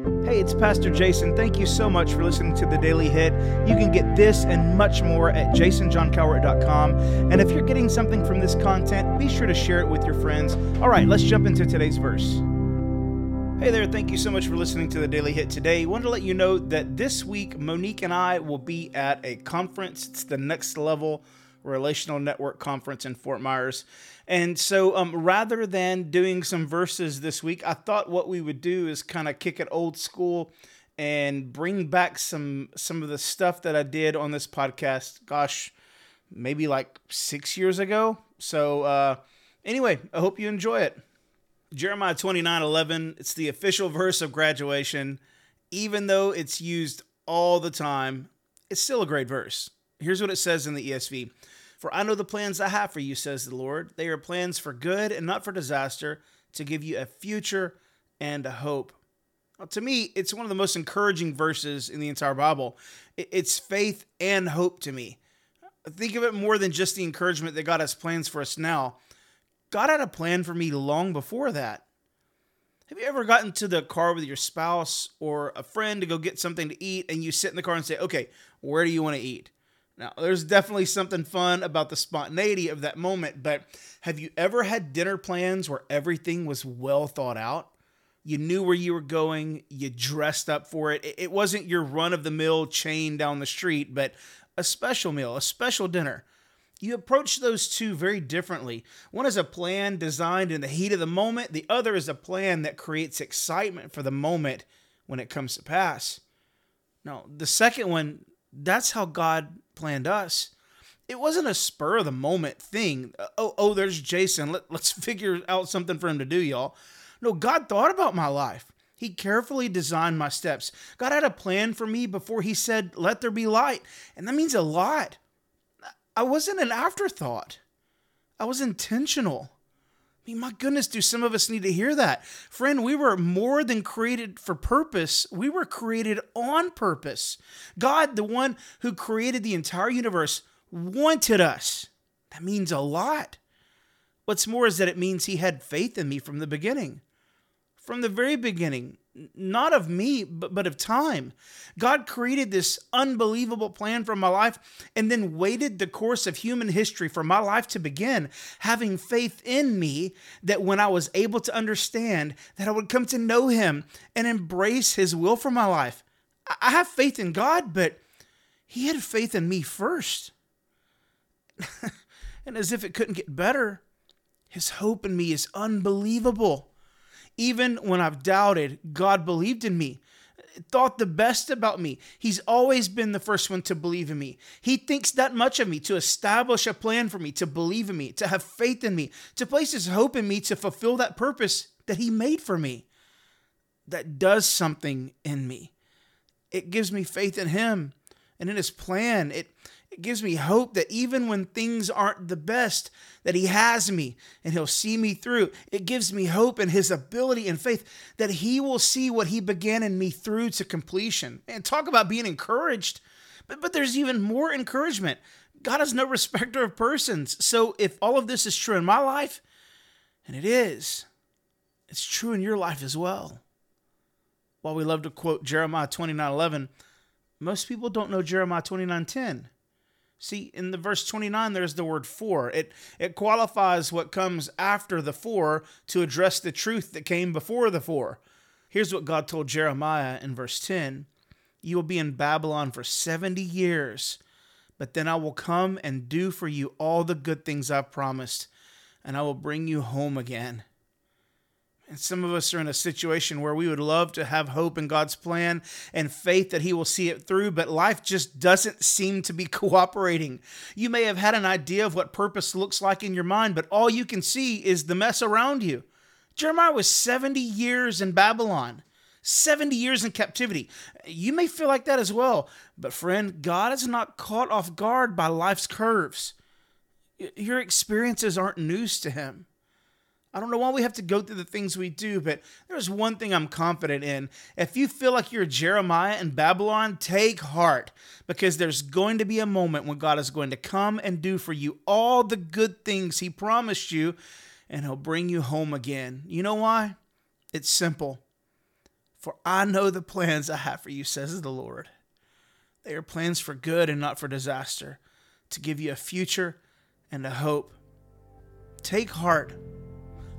Hey, it's Pastor Jason. Thank you so much for listening to the Daily Hit. You can get this and much more at jasonjohncowart.com. And if you're getting something from this content, be sure to share it with your friends. All right, let's jump into today's verse. Hey there, thank you so much for listening to the Daily Hit today. Wanted to let you know that this week, Monique and I will be at a conference. It's the Next Level Relational Network Conference in Fort Myers. And so um, rather than doing some verses this week, I thought what we would do is kind of kick it old school and bring back some some of the stuff that I did on this podcast. Gosh, maybe like six years ago. So uh, anyway, I hope you enjoy it. Jeremiah 29 11, it's the official verse of graduation. Even though it's used all the time, it's still a great verse. Here's what it says in the ESV for I know the plans I have for you, says the Lord. They are plans for good and not for disaster, to give you a future and a hope. Well, to me, it's one of the most encouraging verses in the entire Bible. It's faith and hope to me. Think of it more than just the encouragement that God has plans for us now. God had a plan for me long before that. Have you ever gotten to the car with your spouse or a friend to go get something to eat and you sit in the car and say, okay, where do you want to eat? Now, there's definitely something fun about the spontaneity of that moment, but have you ever had dinner plans where everything was well thought out? You knew where you were going, you dressed up for it. It wasn't your run of the mill chain down the street, but a special meal, a special dinner. You approach those two very differently. One is a plan designed in the heat of the moment, the other is a plan that creates excitement for the moment when it comes to pass. Now, the second one, that's how God planned us. It wasn't a spur of the moment thing. Oh, oh, there's Jason. Let, let's figure out something for him to do, y'all. No, God thought about my life. He carefully designed my steps. God had a plan for me before He said, Let there be light. And that means a lot. I wasn't an afterthought, I was intentional. Mean, my goodness, do some of us need to hear that? Friend, we were more than created for purpose. We were created on purpose. God, the one who created the entire universe, wanted us. That means a lot. What's more is that it means He had faith in me from the beginning. From the very beginning, not of me, but, but of time. God created this unbelievable plan for my life and then waited the course of human history for my life to begin, having faith in me that when I was able to understand that I would come to know Him and embrace His will for my life. I have faith in God, but He had faith in me first. and as if it couldn't get better, His hope in me is unbelievable. Even when I've doubted, God believed in me, thought the best about me. He's always been the first one to believe in me. He thinks that much of me to establish a plan for me, to believe in me, to have faith in me, to place his hope in me to fulfill that purpose that he made for me. That does something in me. It gives me faith in him and in his plan. It it gives me hope that even when things aren't the best, that He has me and He'll see me through. It gives me hope in His ability and faith that He will see what He began in me through to completion. And talk about being encouraged. But, but there's even more encouragement. God is no respecter of persons. So if all of this is true in my life, and it is, it's true in your life as well. While we love to quote Jeremiah 29 11, most people don't know Jeremiah 29 10. See, in the verse 29, there's the word for. It, it qualifies what comes after the for to address the truth that came before the for. Here's what God told Jeremiah in verse 10 You will be in Babylon for 70 years, but then I will come and do for you all the good things I've promised, and I will bring you home again. And some of us are in a situation where we would love to have hope in God's plan and faith that He will see it through, but life just doesn't seem to be cooperating. You may have had an idea of what purpose looks like in your mind, but all you can see is the mess around you. Jeremiah was 70 years in Babylon. 70 years in captivity. You may feel like that as well, but friend, God is not caught off guard by life's curves. Your experiences aren't news to Him. I don't know why we have to go through the things we do, but there's one thing I'm confident in. If you feel like you're Jeremiah in Babylon, take heart because there's going to be a moment when God is going to come and do for you all the good things He promised you, and He'll bring you home again. You know why? It's simple For I know the plans I have for you, says the Lord. They are plans for good and not for disaster, to give you a future and a hope. Take heart.